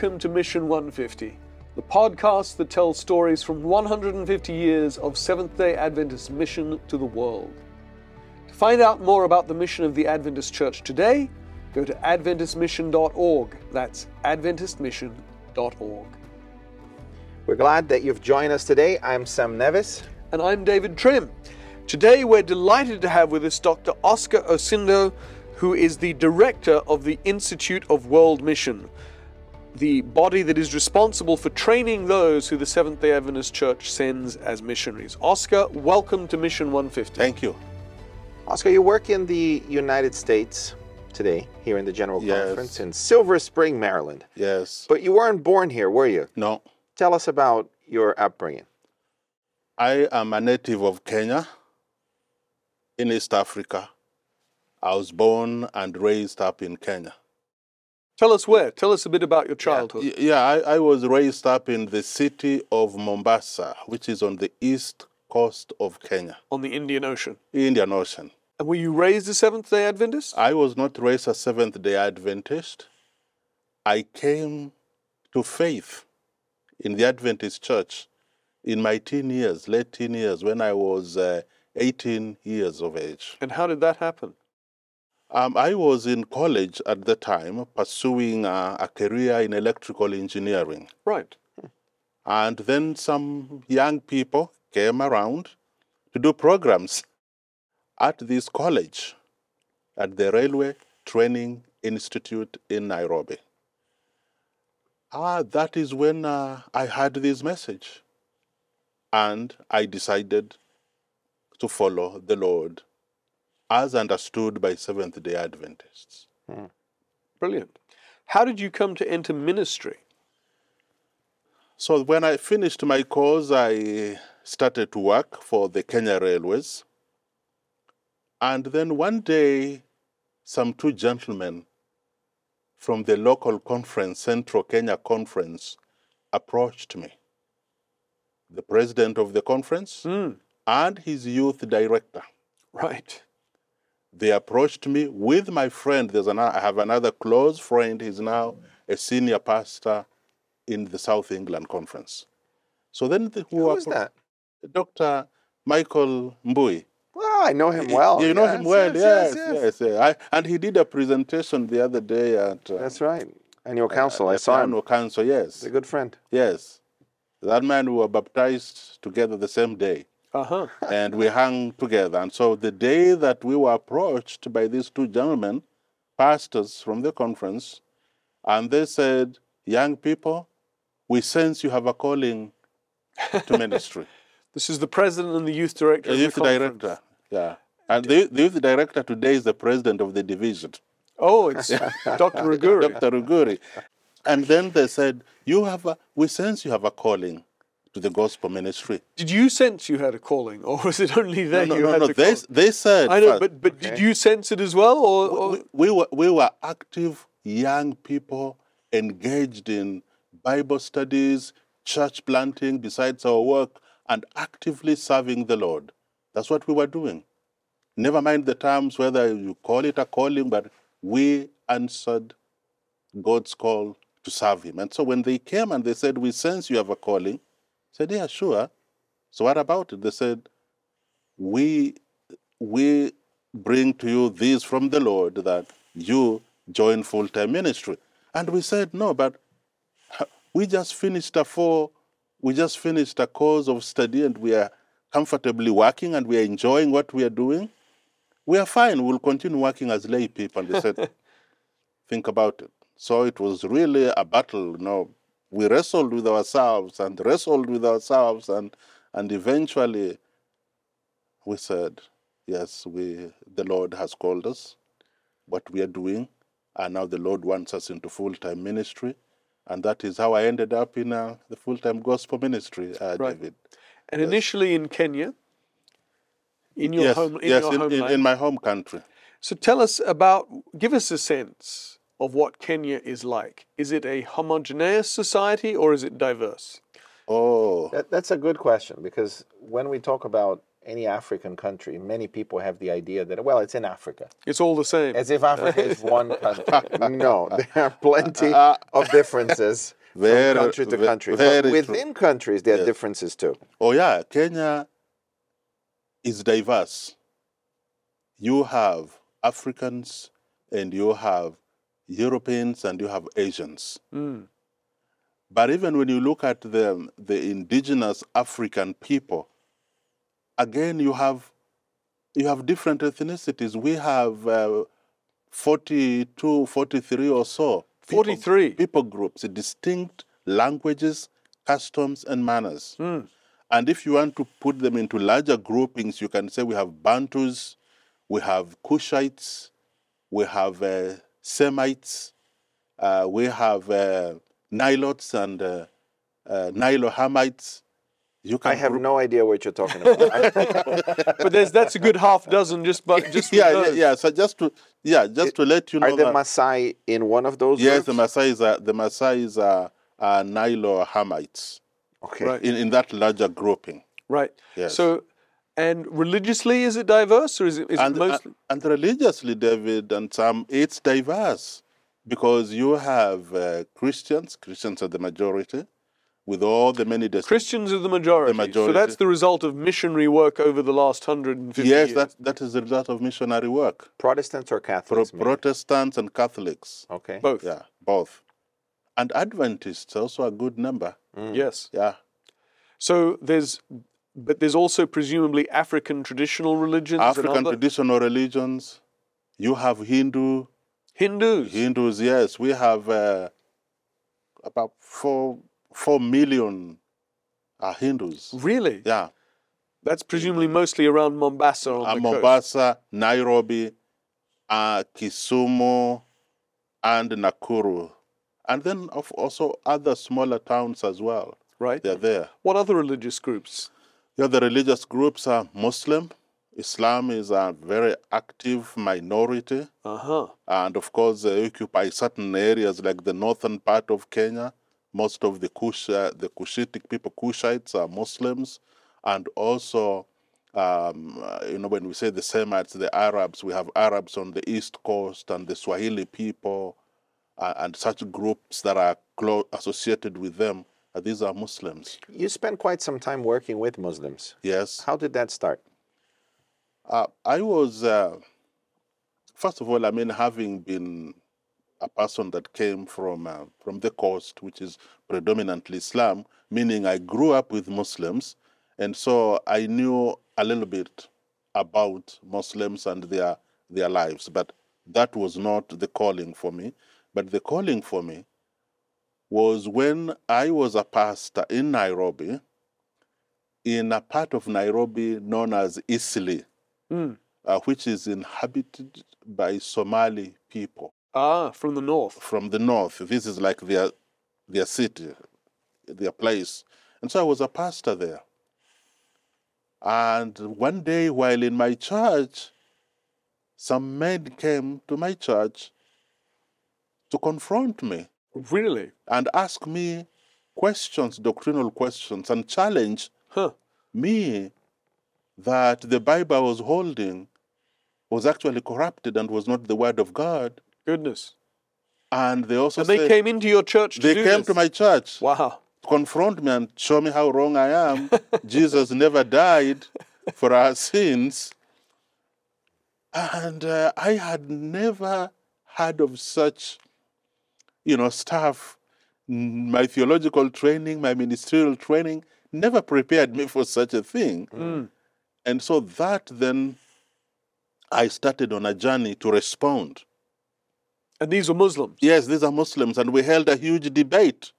welcome to Mission 150, the podcast that tells stories from 150 years of Seventh day Adventist mission to the world. To find out more about the mission of the Adventist Church today, go to AdventistMission.org. That's AdventistMission.org. We're glad that you've joined us today. I'm Sam Neves. And I'm David Trim. Today we're delighted to have with us Dr. Oscar Osindo, who is the director of the Institute of World Mission, the body that is responsible for training those who the Seventh day Adventist Church sends as missionaries. Oscar, welcome to Mission 150. Thank you. Oscar, you work in the United States today, here in the General Yes. Conference in Silver Spring, Maryland. Yes. But you weren't born here, were you? No, Tell us about your upbringing. I am a native of Kenya in East Africa. I was born and raised up in Kenya. Tell us where. Tell us a bit about your childhood. Y- Yeah, I, I was raised up in the city of Mombasa, which is on the east coast of Kenya, On the Indian Ocean. Indian Ocean. And were you raised a Seventh day Adventist? I was not raised a Seventh day Adventist. I came to faith in the Adventist church in my teen years, late teen years, when I was uh, 18 years of age. And how did that happen? Um, I was in college at the time pursuing a, a career in electrical engineering. Right. And then some young people came around to do programs at this college, at the Railway Training Institute in Nairobi. Ah, that is when uh, I heard this message. And I decided to follow the Lord as understood by Seventh day Adventists. Brilliant. How did you come to enter ministry? So when I finished my course, I started to work for the Kenya Railways. And then one day, some two gentlemen from the local conference, Central Kenya Conference, approached me. The president of the conference Hmm. and his youth director. Right. They approached me with my friend. There's an, I have another close friend. He's now a senior pastor in the South England Conference. So then, the, Who was that? Dr. Michael Mbui. Well, I know him well. You know him Yes, well, yes, yes, yes, yes. I, and he did a presentation the other day at uh, That's right. Annual council. I at saw him. Annual Council. Yes, He's a good friend. yes. That man we were baptized together the same day. Uh huh. and we hung together. And so the day that we were approached by these two gentlemen, pastors from the conference, and they said, Young people, we sense you have a calling to ministry. This is the president and the youth director. the of the youth director, yeah. And the, the youth director today is the president of the division, Oh, it's Dr. Ruguri. Dr. Ruguri. And then they said, You have a, we sense you have a calling to the gospel ministry. Did you sense you had a calling, or was it only No, then no, you no, had no. the They, calling? they said, I know, first- but but did you sense it as well, or, or we, we were we were active young people engaged in Bible studies, church planting besides our work, and actively serving the Lord. That's what we were doing. Never mind the terms whether you call it a calling, but we answered God's call to serve Him. And so when they came and they said, "We sense you have a calling," I said, "Yeah, sure." So what about it? They said, "We we bring to you this from the Lord that you join full time ministry. And we said, no, but we just finished a four, we just finished a course of study and we are comfortably working and we are enjoying what we are doing. We are fine, we'll continue working as lay people. And they said, think about it. So it was really a battle, you know. We wrestled with ourselves and wrestled with ourselves and and eventually we said, yes, we the Lord has called us, what we are doing, and now the Lord wants us into full-time ministry, and that is how I ended up in uh, the full-time gospel ministry, uh, Right. David. and initially in Kenya, in your yes, home, in yes, your in, in, homeland. in my home country. So tell us about, give us a sense of what Kenya is like. Is it a homogeneous society or is it diverse? Oh, That, that's a good question because when we talk about any African country, many people have the idea that well, it's in Africa, It's all the same. as if Africa is one country. No, there are plenty uh, uh, of differences Very- from country to ve- country. very But true. within countries, there are differences too. Oh yeah, Kenya is diverse. You have Africans and you have Europeans and you have Asians. Mm. But even when you look at the, the indigenous African people, again you have you have different ethnicities. We have uh, 42, 43 or so. people- 43? people groups, distinct languages, customs, and manners. Hmm. And if you want to put them into larger groupings, you can say we have Bantus, we have Cushites, we have uh, Semites, uh, we have uh, Nilotes and uh, uh, Nilohamites. You can I have group- no idea what you're talking about. But there's that's a good half dozen just but just yeah, yeah, yeah. So just to yeah, just to let you know Are the that Maasai in one of those yes, the groups? Maasai are the Maasai are, are Nilohamites Okay. Right. in, in that larger grouping. Right. Yes. So and religiously is it diverse or is it is and, it mostly and religiously, David, and some, it's diverse because you have uh, Christians, Christians are the majority, with all the many destinations. Christians are the majority. So majority. that's the result of missionary work over the last 150 Yes, years. Yes, that, that is the result of missionary work. Protestants or Catholics? maybe? Protestants and Catholics. okay. both. Yeah, both. And Adventists, also a good number. Yes. Yeah. So there's but there's also presumably African traditional religions African other traditional religions. You have Hindu, Hindus. Hindus, yes. We have uh, about four, four million uh, Hindus. Really? Yeah. That's presumably mostly around Mombasa on uh, the coast. Mombasa, Nairobi, uh, Kisumu, and Nakuru. And then also other smaller towns as well. Right. They're there. What other religious groups? The religious groups are Muslim. Islam is a very active minority. Uh-huh. And of course, they occupy certain areas like the northern part of Kenya. Most of the Kush, uh, the Cushitic people, Kushites, are Muslims. And also, um, uh, you know, when we say the Semites, the Arabs, we have Arabs on the east coast and the Swahili people uh, and such groups that are clo- associated with them. Uh, these are Muslims. You spent quite some time working with Muslims. Yes. How did that start? Uh, I was, uh, first of all, I mean, having been a person that came from uh, from the coast, which is predominantly Islam, meaning I grew up with Muslims, and so I knew a little bit about Muslims and their their lives. But that was not the calling for me. But the calling for me was when I was a pastor in Nairobi, in a part of Nairobi known as Eastleigh Mm. uh, which is inhabited by Somali people Ah, from the north. from the north. This is like their their city, their place. And so I was a pastor there. And one day while in my church, some men came to my church to confront me Really? and ask me questions, doctrinal questions, and challenge Huh. me that the Bible I was holding was actually corrupted and was not the word of God. Goodness. And they also And they said- came into your church to they came this? to my church Wow. confront me and show me how wrong I am. Jesus never died for our sins. And uh, I had never heard of such, you know, stuff. Mm, My theological training, my ministerial training never prepared me for such a thing. Mm. And so that then I started on a journey to respond. And these were Muslims. Yes, these are Muslims, and we held a huge debate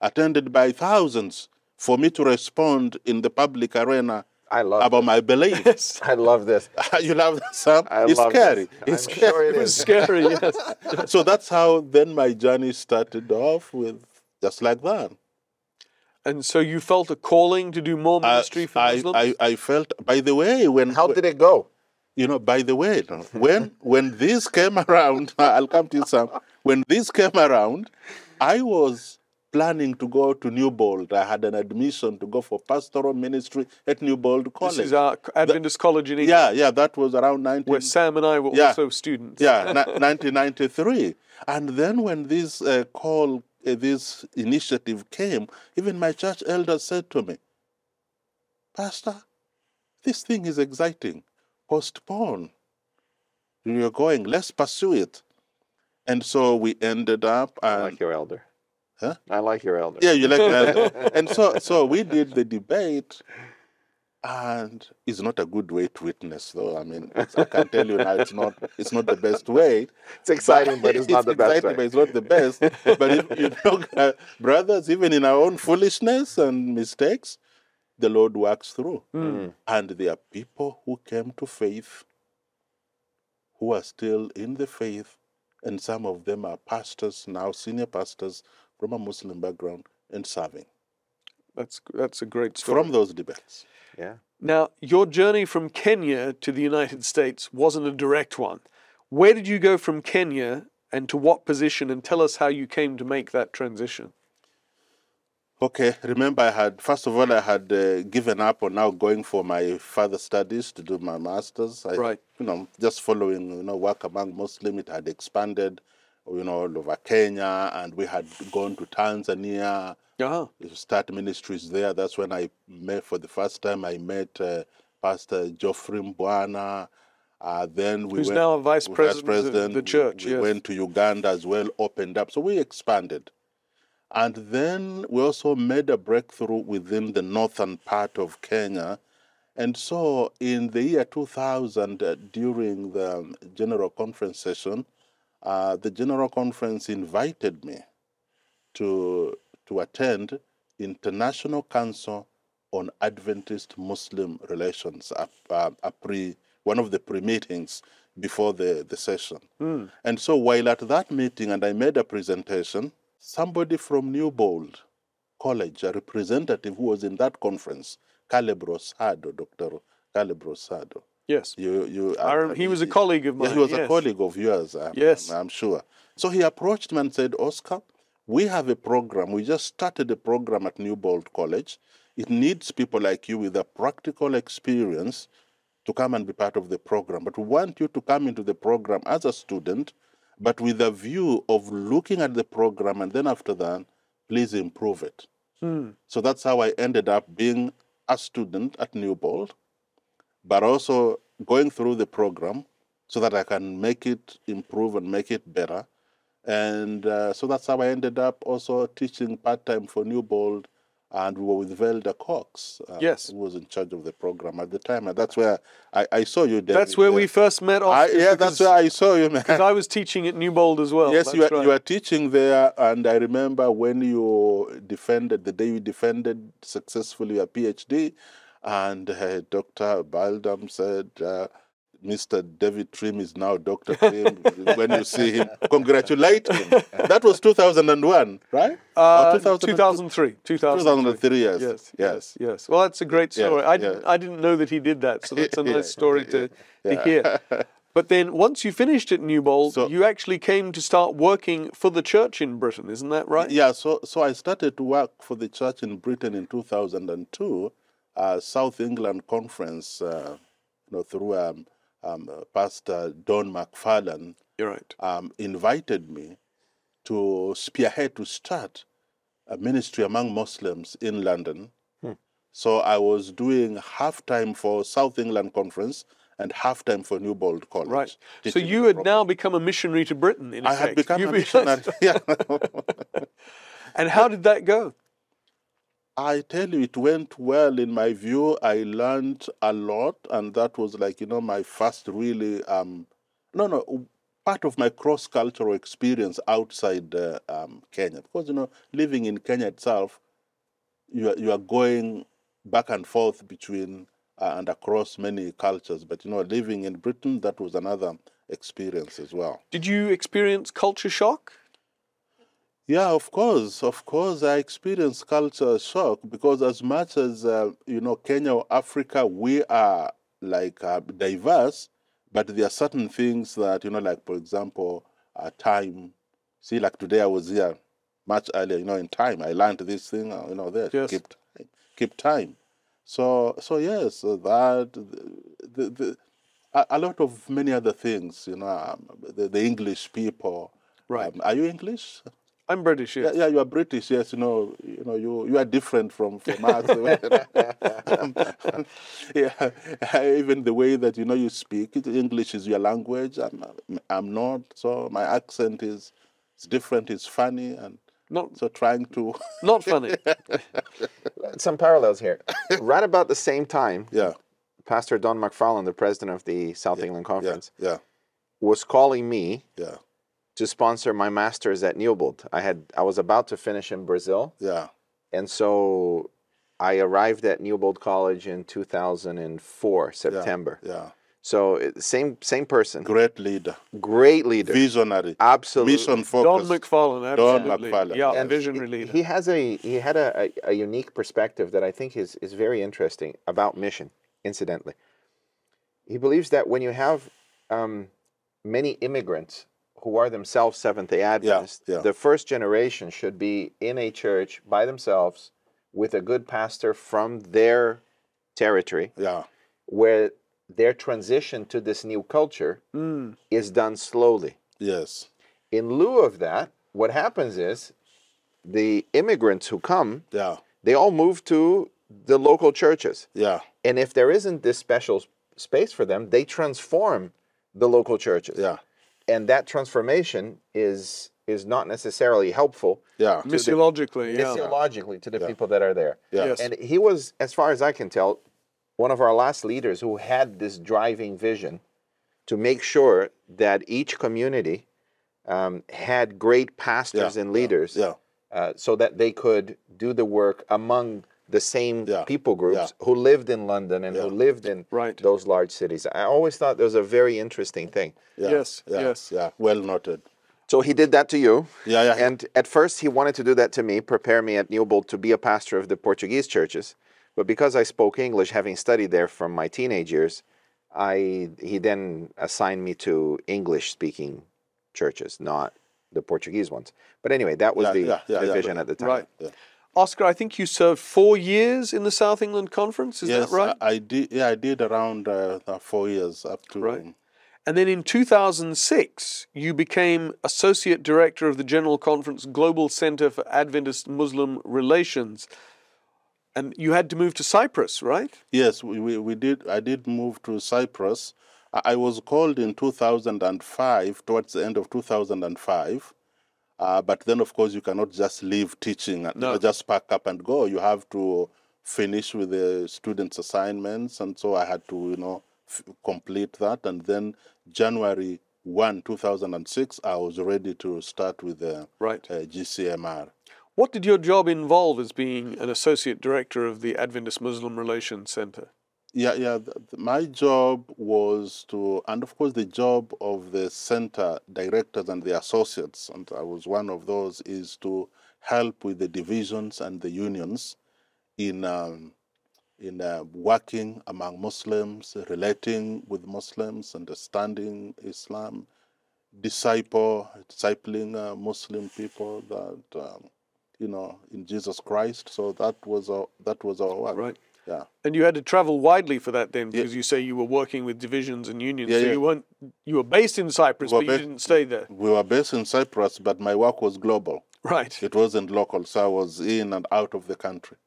attended by thousands for me to respond in the public arena I love about my belief. Yes. I love this. you love that, Sam? I it's love scary. this. It's I'm scary. sure it It was is. scary, yes. so that's how then my journey started off with just like that. And so you felt a calling to do more I- ministry for I, Muslims? I, I felt, by the way, when How did it go? you know, by the way, when when this came around, I'll come to you, Sam. When this came around, I was planning to go to Newbold. I had an admission to go for pastoral ministry at Newbold College. This is our Adventist college in England, yeah, yeah, that was around 19... where Sam and I were Yeah. also students. yeah, ni- 1993. And then when this uh, call, uh, this initiative came, even my church elder said to me, Pastor, this thing is exciting. Postpone. You're going, let's pursue it. And so we ended up I and like your elder. Huh? I like your elder. yeah, you like that. and so so we did the debate, and it's not a good way to witness, though. I mean, I can tell you now, it's not it's not the best way. It's exciting, but it's not the best exciting, way. but it's not the best. but if, you know, uh, brothers, even in our own foolishness and mistakes, the Lord works through. Mm. And there are people who came to faith, who are still in the faith, and some of them are pastors now, senior pastors from a Muslim background, and serving That's that's a great story. from those debates. Yeah. Now, your journey from Kenya to the United States wasn't a direct one. Where did you go from Kenya and to what position? And tell us how you came to make that transition. Okay, remember I had first of all I had uh, given up on now going for my further studies to do my masters. I, Right. You know, just following you know work among Muslims, it had expanded, you know, all over Kenya, and we had gone to Tanzania. To start ministries there. That's when I met for the first time. I met uh, Pastor Geoffrey Mbwana. Uh, then we Who's went, now vice vice president of the church, We, yes. went to Uganda as well, opened up. So we expanded. And then we also made a breakthrough within the northern part of Kenya. And so in the year 2000, uh, during the General Conference session, uh, the General Conference invited me to, to attend International Council on Adventist Muslim Relations, a, a, a pre, one of the pre-meetings before the, the session. And so while at that meeting, and I made a presentation, somebody from Newbold College, a representative who was in that conference, Caleb Rosado, Dr. Caleb Rosado. Yes. You, you, I rem- he was a colleague of yeah, mine. he was a colleague of yours. I'm, Yes. I'm, I'm sure. So he approached me and said, Oscar, we have a program. We just started a program at Newbold College. It needs people like you with a practical experience to come and be part of the program. But we want you to come into the program as a student, but with a view of looking at the program and then after that, please improve it. Hmm. So that's how I ended up being a student at Newbold, but also going through the program so that I can make it improve and make it better. And uh, so that's how I ended up also teaching part time for Newbold. And we were with Velda Cox, uh, Yes. who was in charge of the program at the time. And that's where I, I saw you. David, That's where we first met. I, yeah, that's where I saw you, man. Because I was teaching at Newbold as well. yes, That's you were, right. you are teaching there, and I remember when you defended the day you defended successfully your PhD, and uh, Dr. Baldam said, uh, "Mr. David Trim is now Dr. Trim." when you see him, congratulate him. That was 2001, right? Uh, Or 2002? 2003. 2003. 2003, yes. Yes, yes. yes, yes. Well, that's a great story. I yeah. didn't, I didn't know that he did that, so that's a nice story to, to yeah. hear. But then, once you finished at Newbold, So- you actually came to start working for the church in Britain, isn't that right? Yeah, so so I started to work for the church in Britain in 2002, uh, South England Conference, uh, you know, through um, um, uh, Pastor Don McFarlane, You're right. um, invited me to spearhead to start a ministry among Muslims in London. So I was doing half time for South England Conference and half time for Newbold College. Right. So you had now become a missionary to Britain, in I effect. had become You a missionary. yeah. and how did that go? I tell you, it went well in my view. I learned a lot, and that was like you know my first really um, no no part of my cross cultural experience outside uh, um, Kenya because you know living in Kenya itself, you are, you are going back and forth between uh, and across many cultures. But you know, living in Britain, that was another experience as well. Did you experience culture shock? Yeah, of course, of course. I experienced culture shock because as much as uh, you know, Kenya or Africa, we are like uh, diverse, but there are certain things that you know, like for example, uh, time. See, like today I was here, much earlier. You know, in time, I learned this thing. uh, You know, there Yes. keep time, keep time. So so yes, so that the, the, a, a lot of many other things. You know, um, the, the English people. Right. Um, are you English? I'm British, yes. Yeah, yeah, you are British. Yes, you know, you know, you you are different from from us. yeah, even the way that you know you speak, English is your language. I'm I'm not. So my accent is is different. It's funny, and Not so trying to not funny. Some parallels here. right about the same time, yeah Pastor Don McFarlane, the president of the South England Conference, yeah Conference, yeah was calling me yeah to sponsor my master's at Newbold. I had I was about to finish in Brazil, yeah and so I arrived at Newbold College in 2004 September. yeah. So it- same same person, Great leader, great leader, visionary, absolutely. mission Don focused. McFarlane, Don. McFarlane. Yeah, And visionary leader. He has a he had a, a, a unique perspective that I think is is very interesting about mission. Incidentally, he believes that when you have um, many immigrants who are themselves Seventh Day Adventists, yeah. the first generation should be in a church by themselves with a good pastor from their territory, yeah where their transition to this new culture Mm, is done slowly. yes In lieu of that, what happens is the immigrants who come, yeah they all move to the local churches. yeah And if there isn't this special space for them, they transform the local churches. yeah And that transformation is is not necessarily helpful yeah missiologically, yeah. missiologically to the people that are there. Yeah. Yes. And he was, as far as I can tell, one of our last leaders who had this driving vision to make sure that each community um, had great pastors Yeah, and yeah, leaders yeah uh, so that they could do the work among the same Yeah, people groups yeah. who lived in London and who lived in Right. those large cities. I always thought that was a very interesting thing. yeah Yes, yeah, yes. yeah well noted So he did that to you. yeah yeah And at first, he wanted to do that to me, prepare me at Newbold to be a pastor of the Portuguese churches. But because I spoke English, having studied there from my teenage years, I he then assigned me to English-speaking churches, not the Portuguese ones. But anyway, that was Yeah, the, yeah, yeah, the yeah, vision but- at the time. Right. Oscar, I think you served four years in the South England Conference. Is yes that right? I, I did yeah I did around uh, four years up to Right. And then in 2006, you became Associate Director of the General Conference Global Center for Adventist Muslim Relations. And you had to move to Cyprus, right? Yes, we, we, we did. I did move to Cyprus. I was called in 2005, towards the end of 2005. Uh, but then, of course, you cannot just leave teaching and No. just pack up and go. You have to finish with the students' assignments, and so I had to, you know, f- complete that. And then January 1, 2006, I was ready to start with the Right. uh, GCMR. What did your job involve as being an Associate Director of the Adventist Muslim Relations Center? Yeah, yeah. My job was to, and of course, the job of the center directors and the associates, and I was one of those, is to help with the divisions and the unions in um, in uh, working among Muslims, relating with Muslims, understanding Islam, disciple, discipling uh, Muslim people that um, you know in Jesus Christ. So that was our that was our work. Right. Yeah. And you had to travel widely for that then, because you say you were working with divisions and unions. Yeah, so yeah. you weren't you were based in Cyprus, We but you based- didn't stay there. We were based in Cyprus, but my work was global. Right. It wasn't local, so I was in and out of the country.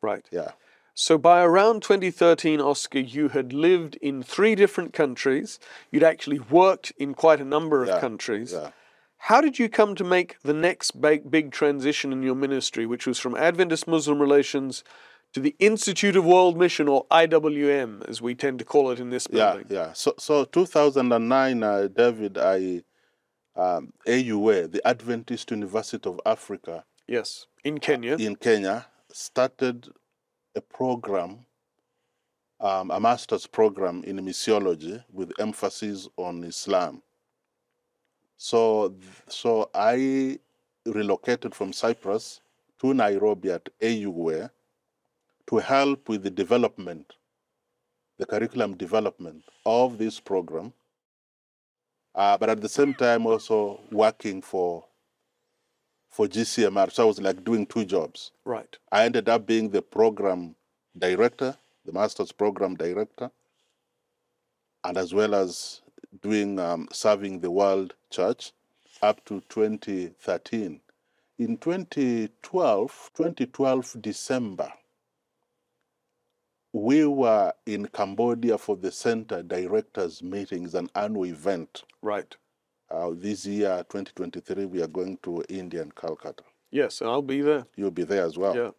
Right. Yeah. So by around 2013, Oscar, you had lived in three different countries. You'd actually worked in quite a number of Yeah, countries. Yeah. How did you come to make the next big, big transition in your ministry, which was from Adventist Muslim relations to the Institute of World Mission, or IWM, as we tend to call it in this building? yeah. yeah. So, so 2009, uh, David, I um, AUA, the Adventist University of Africa Yes, in Kenya. in Kenya, started a program, um, a master's program in missiology with emphasis on Islam. So, so I relocated from Cyprus to Nairobi at AUA to help with the development, the curriculum development of this program, uh, but at the same time also working for for GCMR. So I was like doing two jobs. Right. I ended up being the program director, the master's program director, and as well as doing um, serving the world church up to 2013. In 2012, 2012 December, we were in Cambodia for the center directors meetings, an annual event. Right. Uh, this year, 2023, we are going to India and Calcutta. Yes, and I'll be there. You'll be there as well. Yeah.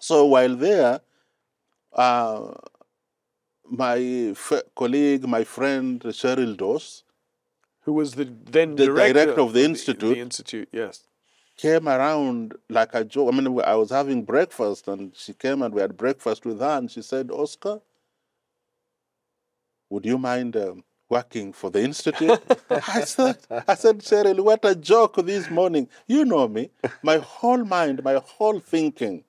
So while there, uh, my f- colleague, my friend Cheryl Doss, Who was the then The director, director of the institute. The institute, yes. Came around like a joke. I mean, I was having breakfast and she came and we had breakfast with her and she said, Oscar, would you mind um, working for the institute? I said, I said, Cheryl, what a joke this morning. You know me. My whole mind, my whole thinking,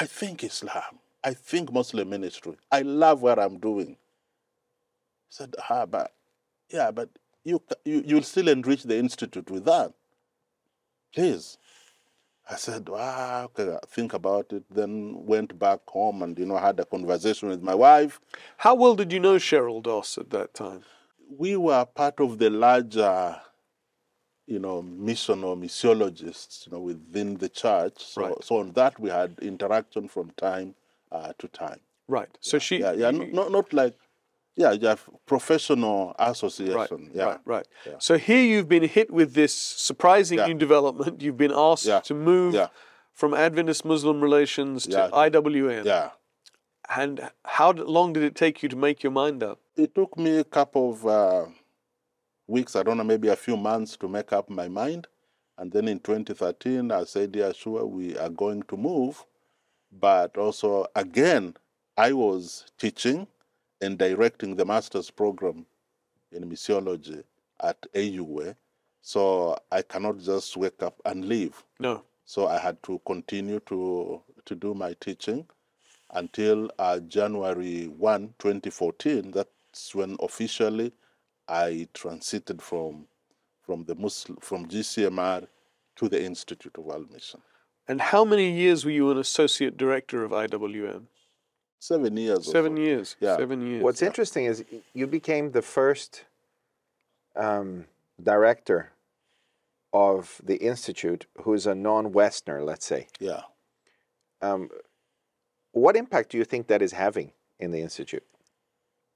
I think Islam. I think Muslim ministry. I love what I'm doing. I said, ah, but yeah, but you, you you'll still enrich the institute with that. Please. I said, wow, okay, think about it. Then went back home and, you know, had a conversation with my wife. How well did you know Cheryl Doss at that time? We were part of the larger, you know, mission or missiologists, you know, within the church. So, Right. so on that we had interaction from time uh, to time. Right. So she. Yeah, yeah, not, not, not like, yeah, yeah, professional association. Right, yeah. right, right. Yeah. So here you've been hit with this surprising Yeah. new development. You've been asked to move from Adventist Muslim relations to. IWM. Yeah. And how long did it take you to make your mind up? It took me a couple of uh, weeks, I don't know, maybe a few months to make up my mind. And then in 2013, I said, yeah, sure, we are going to move. But also, again, I was teaching and directing the master's program in missiology at AUA. So I cannot just wake up and leave. No. So I had to continue to, to do my teaching until uh, January 1, 2014. That's when officially I transited from, from, the Muslim, from GCMR to the Institute of World Mission. And how many years were you an associate director of IWM? Seven years. or Seven so. years. Yeah. Seven years. What's interesting is you became the first um, director of the institute who's a non-Westerner, let's say. Yeah. Um, what impact do you think that is having in the institute?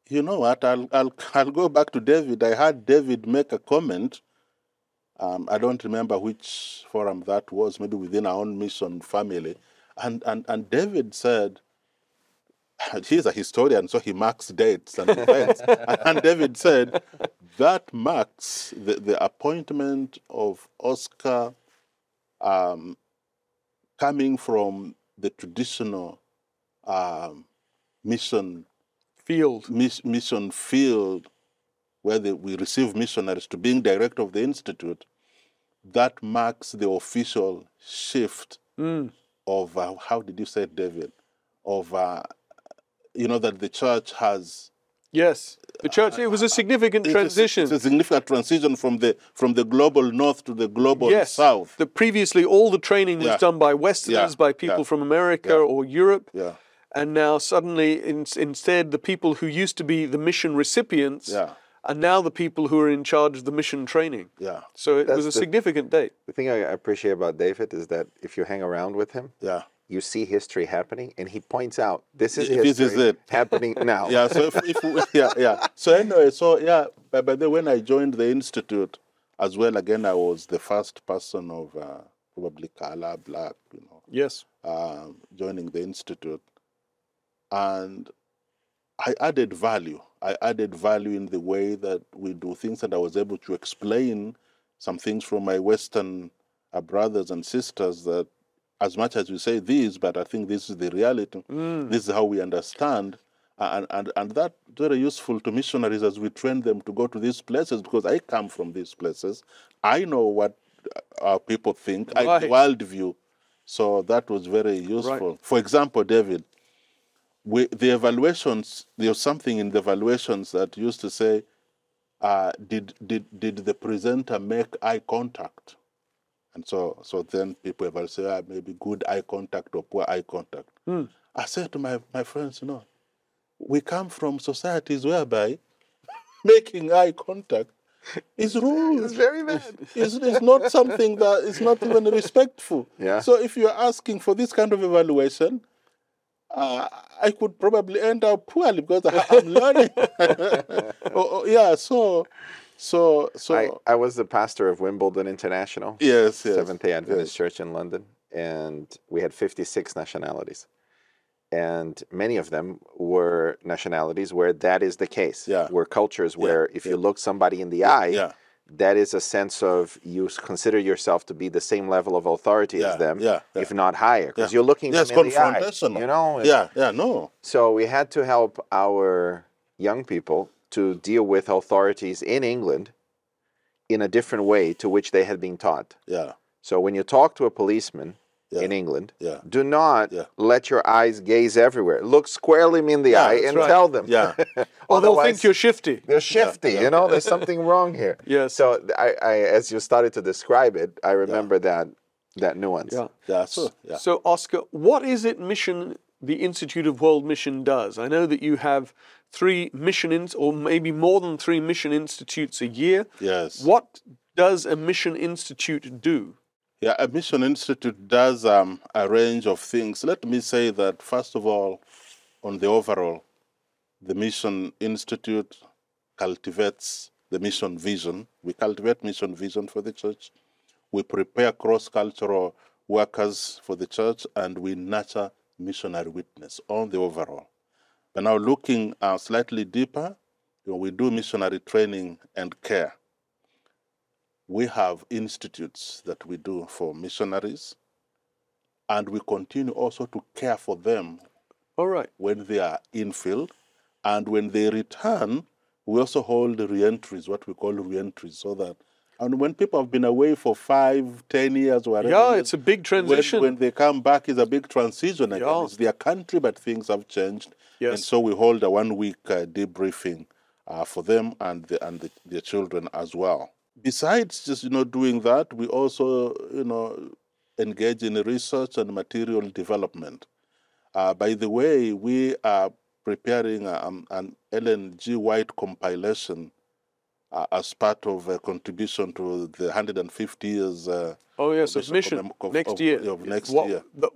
You know what? I'll, I'll, I'll go back to David. I heard David make a comment. Um, I don't remember which forum that was, maybe within our own mission family. And, and, and David said, he's a historian, so he marks dates and events. and, David said, that marks the, the appointment of Oscar um, coming from the traditional um, mission Field. mis- mission field where the, we receive missionaries to being director of the institute, that marks the official shift Mm. of uh, how did you say David? Of uh, you know that the church has Yes. The uh, church, it was a uh, significant it's a- transition. It's a, significant transition from the from the global north to the global yes. south. The previously all the training was Yeah. done by Westerners, Yeah. by people Yeah. from America Yeah. or Europe. Yeah, And now suddenly, in, instead, the people who used to be the mission recipients yeah, are now the people who are in charge of the mission training. yeah, So it That's was a the- significant date. The thing I appreciate about David is that if you hang around with him, yeah. You see history happening, and he points out this is This is it. happening now. yeah so if, if we- yeah yeah so anyway so yeah but, but then when i joined the institute as well again i was the first person of uh, probably color black you know Yes. um, joining the institute and i added value i added value in the way that we do things and i was able to explain some things from my western uh, brothers and sisters that as much as we say this but i think this is the reality. Mm. this is how we understand. And, and and that very useful to missionaries as we train them to go to these places because i come from these places. I know what our people think. I, Right. worldview. So that was very useful. For example david we, the evaluations there was something in the evaluations that used to say uh, did, did, did the presenter make eye contact And so, so then people ever say, ah, maybe good eye contact or poor eye contact. I said to my, my friends, you know, we come from societies whereby making eye contact is rude. It's very bad. It's, it's not something that is not even respectful. Yeah. So if you're asking for this kind of evaluation, uh, I could probably end up poorly because I, I'm learning. oh, oh, yeah. So, so, so. I, I was the pastor of Wimbledon International, yes, yes. Seventh day Adventist Church in London, and we had 56 nationalities. And many of them were nationalities where that is the case. Yeah. Were cultures where if you look somebody in the eye, yeah. that is a sense of you consider yourself to be the same level of authority Yeah, as them, yeah, yeah. if not higher, because Yeah. you're looking Yes, them in the eye. confrontational. You know, Yeah, yeah, no. So we had to help our young people to deal with authorities in England in a different way to which they had been taught. Yeah, So when you talk to a policeman Yeah. in England, yeah, do not Yeah. let your eyes gaze everywhere. Look squarely in the Yeah, eye and right. tell them. yeah. Or oh, they'll think you're shifty. they're shifty. You know, there's something wrong here. Yes. So I, I, as you started to describe it, I remember that that nuance. Yeah. yeah, so, yeah. So, Oscar, what is it mission the Institute of World Mission does? I know that you have three mission ins, or maybe more than three mission institutes a year. Yes. What does a mission institute do? Yeah, a Mission Institute does um, a range of things. Let me say that, first of all, on the overall, the Mission Institute cultivates the mission vision. We cultivate mission vision for the church. We prepare cross cultural workers for the church, and we nurture missionary witness on the overall. But now, looking uh, slightly deeper, you know, we do missionary training and care we have institutes that we do for missionaries, and we continue also to care for them All right. when they are in field, and when they return, we also hold reentries, what we call reentries, so that and when people have been away for five, ten years, whatever, Yeah, it's a big transition. when they come back, it's a big transition again. Yeah. It's their country, but things have changed, Yes. and so we hold a one-week uh, debriefing uh, for them and the, and the, their children as well. Besides just you know doing that, we also you know engage in research and material development. Uh, by the way, we are preparing um, an Ellen G. White compilation uh, as part of a contribution to the 150 years. Uh, oh, yes, of mission of- next of- year. of next What- year. the-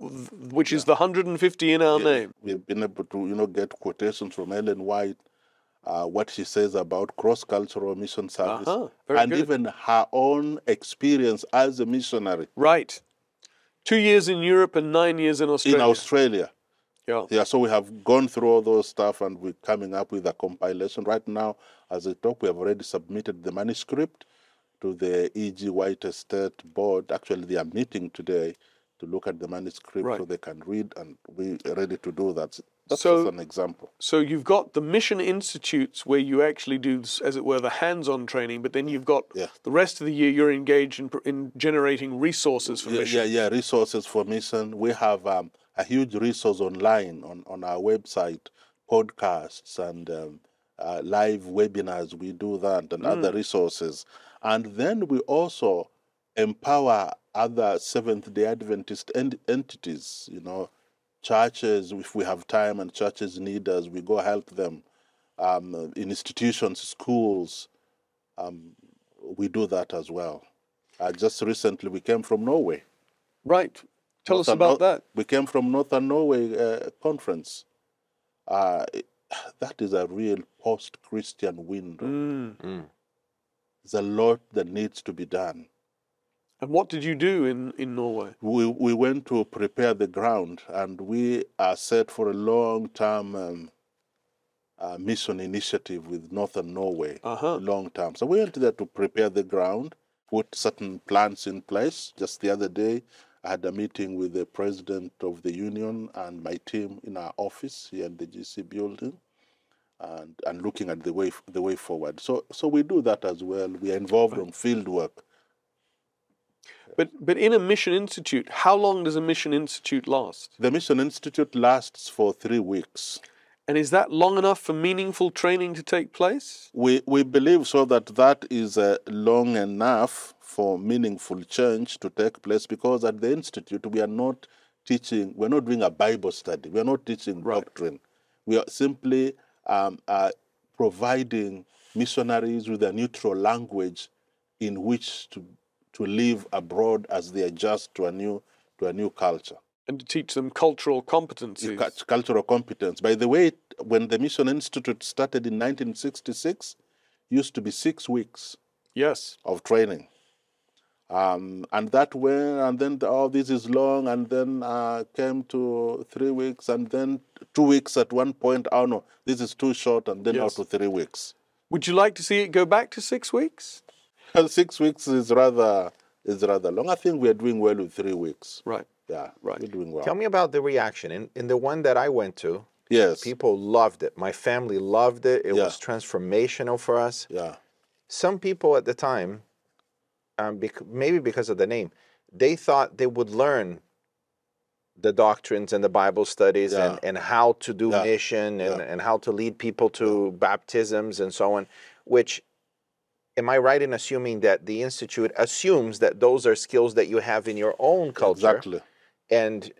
which is the 150 in our Yeah, name. We've been able to, you know, get quotations from Ellen White, uh, what she says about cross-cultural mission service, Uh-huh, and good. even her own experience as a missionary Right. Two years in Europe and nine years in Australia. in Australia. Yeah. Yeah, so we have gone through all those stuff, and we're coming up with a compilation right now. As I talk, we have already submitted the manuscript to the E.G. White Estate Board. Actually, they are meeting today to look at the manuscript so they can read, and we're ready to do that. That's So- just an example. So you've got the mission institutes where you actually do, as it were, the hands-on training, but then you've got Yeah. the rest of the year you're engaged in, in generating resources for yeah, mission. yeah, yeah, resources for mission. We have um, a huge resource online on, on our website, podcasts and um, uh, live webinars. We do that and other resources. And then we also empower other Seventh day Adventist en- entities, you know, churches, if we have time and churches need us, we go help them. Um, institutions, schools, um, we do that as well. Uh, just recently, we came from Norway. Right. Tell us about that. We came from Northern Norway uh, conference. Uh, that is a real post-Christian window. Mm. There's a lot that needs to be done. And what did you do in, in Norway? We we went to prepare the ground, and we are set for a long-term um, uh, mission initiative with Northern Norway. Uh-huh. Long term. So we went there to prepare the ground, put certain plants in place. Just the other day, I had a meeting with the president of the union and my team in our office here in the GC building, and, and looking at the way the way forward. So so we do that as well. We are involved on field work. But but in a mission institute, how long does a mission institute last? The Mission Institute lasts for three weeks. And is that long enough for meaningful training to take place? We we believe so that that is uh, long enough for meaningful change to take place because at the Institute we are not teaching, we're not doing a Bible study, we're not teaching Right. doctrine. We are simply um, uh, providing missionaries with a neutral language in which to, to live abroad as they adjust to a new, to a new culture. And to teach them cultural competencies. Cult- cultural competence. By the way, when the Mission Institute started in 1966, used to be six weeks Yes. of training. Um, and that went, and then the, oh, this is long, and then uh, came to three weeks, and then two weeks at one point. Oh no, this is too short, and then Yes. out to three weeks. Would you like to see it go back to six weeks? Six weeks is rather is rather long. I think we are doing well with three weeks. Right. Yeah, Right. we're doing well. Tell me about the reaction. In, in the one that I went to, yes, people loved it. My family loved it. It Yeah. was transformational for us. yeah, Some people at the time, um, bec- maybe because of the name, they thought they would learn the doctrines and the Bible studies and, Yeah. and how to do Yeah. mission and, Yeah. and how to lead people to baptisms and so on, which am I right in assuming that the Institute assumes that those are skills that you have in your own culture? exactly. and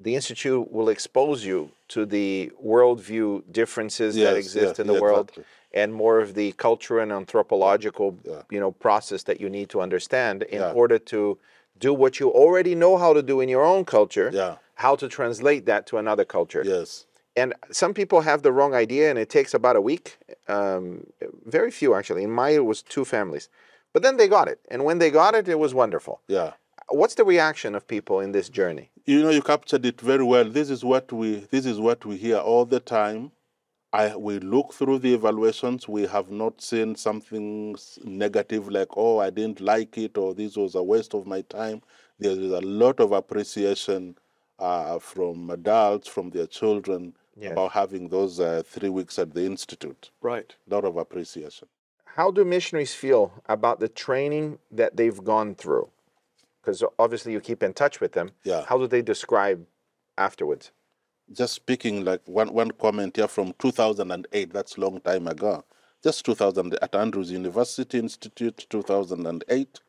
the institute will expose you to the worldview differences that exist yeah, in the yeah, world exactly. and more of the cultural and anthropological Yeah. you know process that you need to understand in order to do what you already know how to do in your own culture Yeah. how to translate that to another culture Yes. and some people have the wrong idea and it takes about a week um, very few actually in my it was two families but then they got it and when they got it it was wonderful Yeah. What's the reaction of people in this journey? You know you captured it very well. This is what we this is what we hear all the time. I, we look through the evaluations. We have not seen something negative like oh i didn't like it or this was a waste of my time. There is a lot of appreciation uh, from adults from their children Yes. about having those uh, three weeks at the institute. Right. a lot of appreciation. How do missionaries feel about the training that they've gone through? Because obviously you keep in touch with them. Yeah. How do they describe afterwards? just speaking like one, one comment here from 2008 that's a long time ago just 2000 at andrews university institute 2008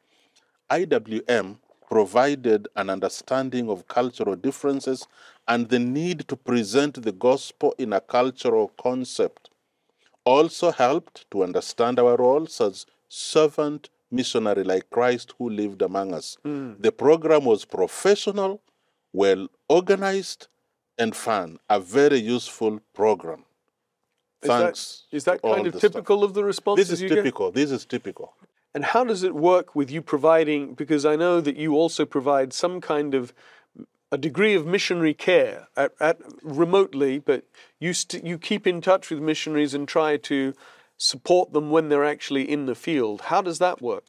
iwm provided an understanding of cultural differences and the need to present the gospel in a cultural concept also helped to understand our roles as servant missionary like Christ who lived among us. Hmm. The program was professional, well organized, and fun. A very useful program. Is Thanks. That, is that kind of typical of the responses This is you get? typical. This is typical. And how does it work with you providing? Because I know that you also provide some kind of a degree of missionary care at, at remotely, but you st- you keep in touch with missionaries and try to support them when they're actually in the field. How does that work?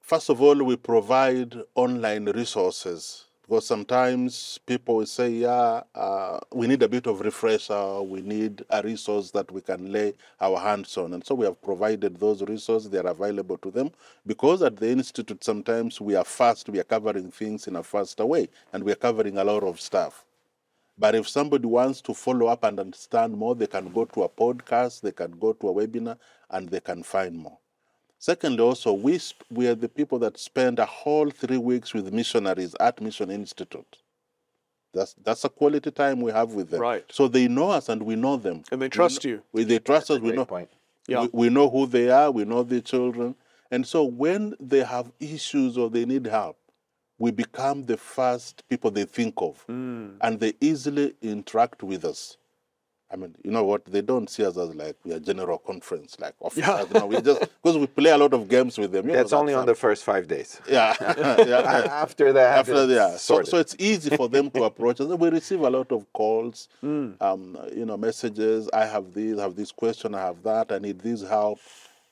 First of all, we provide online resources because sometimes people will say, yeah, uh, we need a bit of refresher, we need a resource that we can lay our hands on. And so we have provided those resources, they are available to them. Because at the Institute, sometimes we are fast, we are covering things in a faster way, and we are covering a lot of stuff. But if somebody wants to follow up and understand more, they can go to a podcast, they can go to a webinar, and they can find more. Secondly, also, we, sp- we are the people that spend a whole three weeks with missionaries at Mission Institute. That's, that's a quality time we have with them. Right. So they know us and we know them. And they trust know- you. We, they trust us, we know. point. Yeah. We, we know who they are, we know their children. And so when they have issues or they need help, we become the first people they think of. Mm. And they easily interact with us. I mean, you know what? They don't see us as like we are general conference, like officers. Yeah. No, we just because we play a lot of games with them. you know, That's only on the first five days. yeah, yeah. After that, After yeah, so, so it's easy for them to approach us. We receive a lot of calls, Mm. um, you know, messages. I have this, I have this question, I have that, I need this help,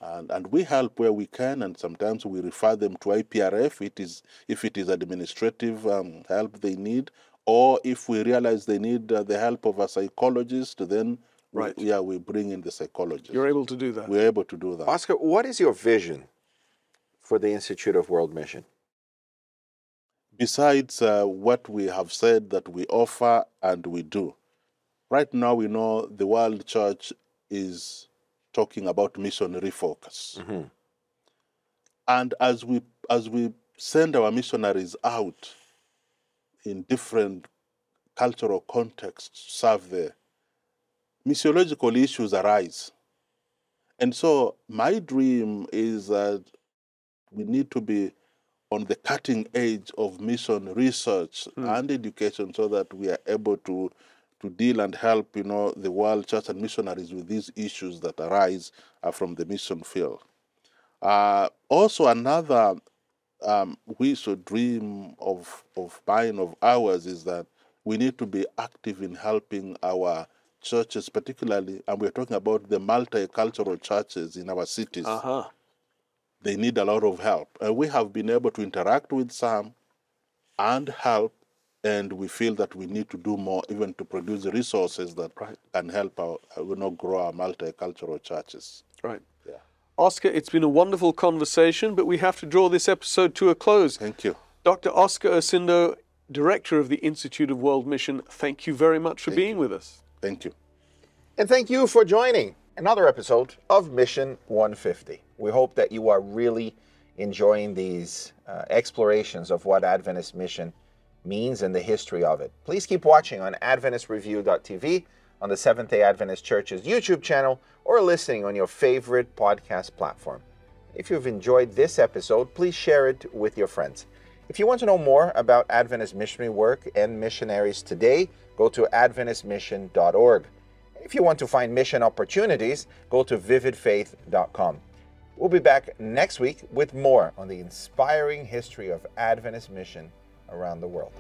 and and we help where we can, and sometimes we refer them to IPRS. It is if it is administrative um, help they need, or if we realize they need uh, the help of a psychologist, then we- Right. yeah, we bring in the psychologist. You're able to do that. We're able to do that. Oscar, what is your vision for the Institute of World Mission? besides uh, what we have said that we offer and we do, right now we know the world church is talking about missionary focus. Mm-hmm. And as we as we send our missionaries out in different cultural contexts serve there, missiological issues arise. And so my dream is that we need to be on the cutting edge of mission research hmm. and education so that we are able to to deal and help you know the world church and missionaries with these issues that arise uh, from the mission field uh, also another um, wish or dream of of mine of ours is that we need to be active in helping our churches particularly and we're talking about the multicultural churches in our cities Uh huh. they need a lot of help. And we have been able to interact with some and help, and we feel that we need to do more, even to produce the resources that Right. can help our, uh, you know, grow our multicultural churches. Right. Yeah. Oscar, it's been a wonderful conversation, but we have to draw this episode to a close. Thank you. Dr. Oscar Osindo, Director of the Institute of World Mission, thank you very much for being with us. Thank you. And thank you for joining another episode of Mission 150. We hope that you are really enjoying these uh, explorations of what Adventist mission means and the history of it. Please keep watching on AdventistReview.tv, on the Seventh day Adventist Church's YouTube channel, or listening on your favorite podcast platform. If you've enjoyed this episode, please share it with your friends. If you want to know more about Adventist missionary work and missionaries today, go to AdventistMission.org. If you want to find mission opportunities, go to vividfaith.com. We'll be back next week with more on the inspiring history of Adventist mission around the world.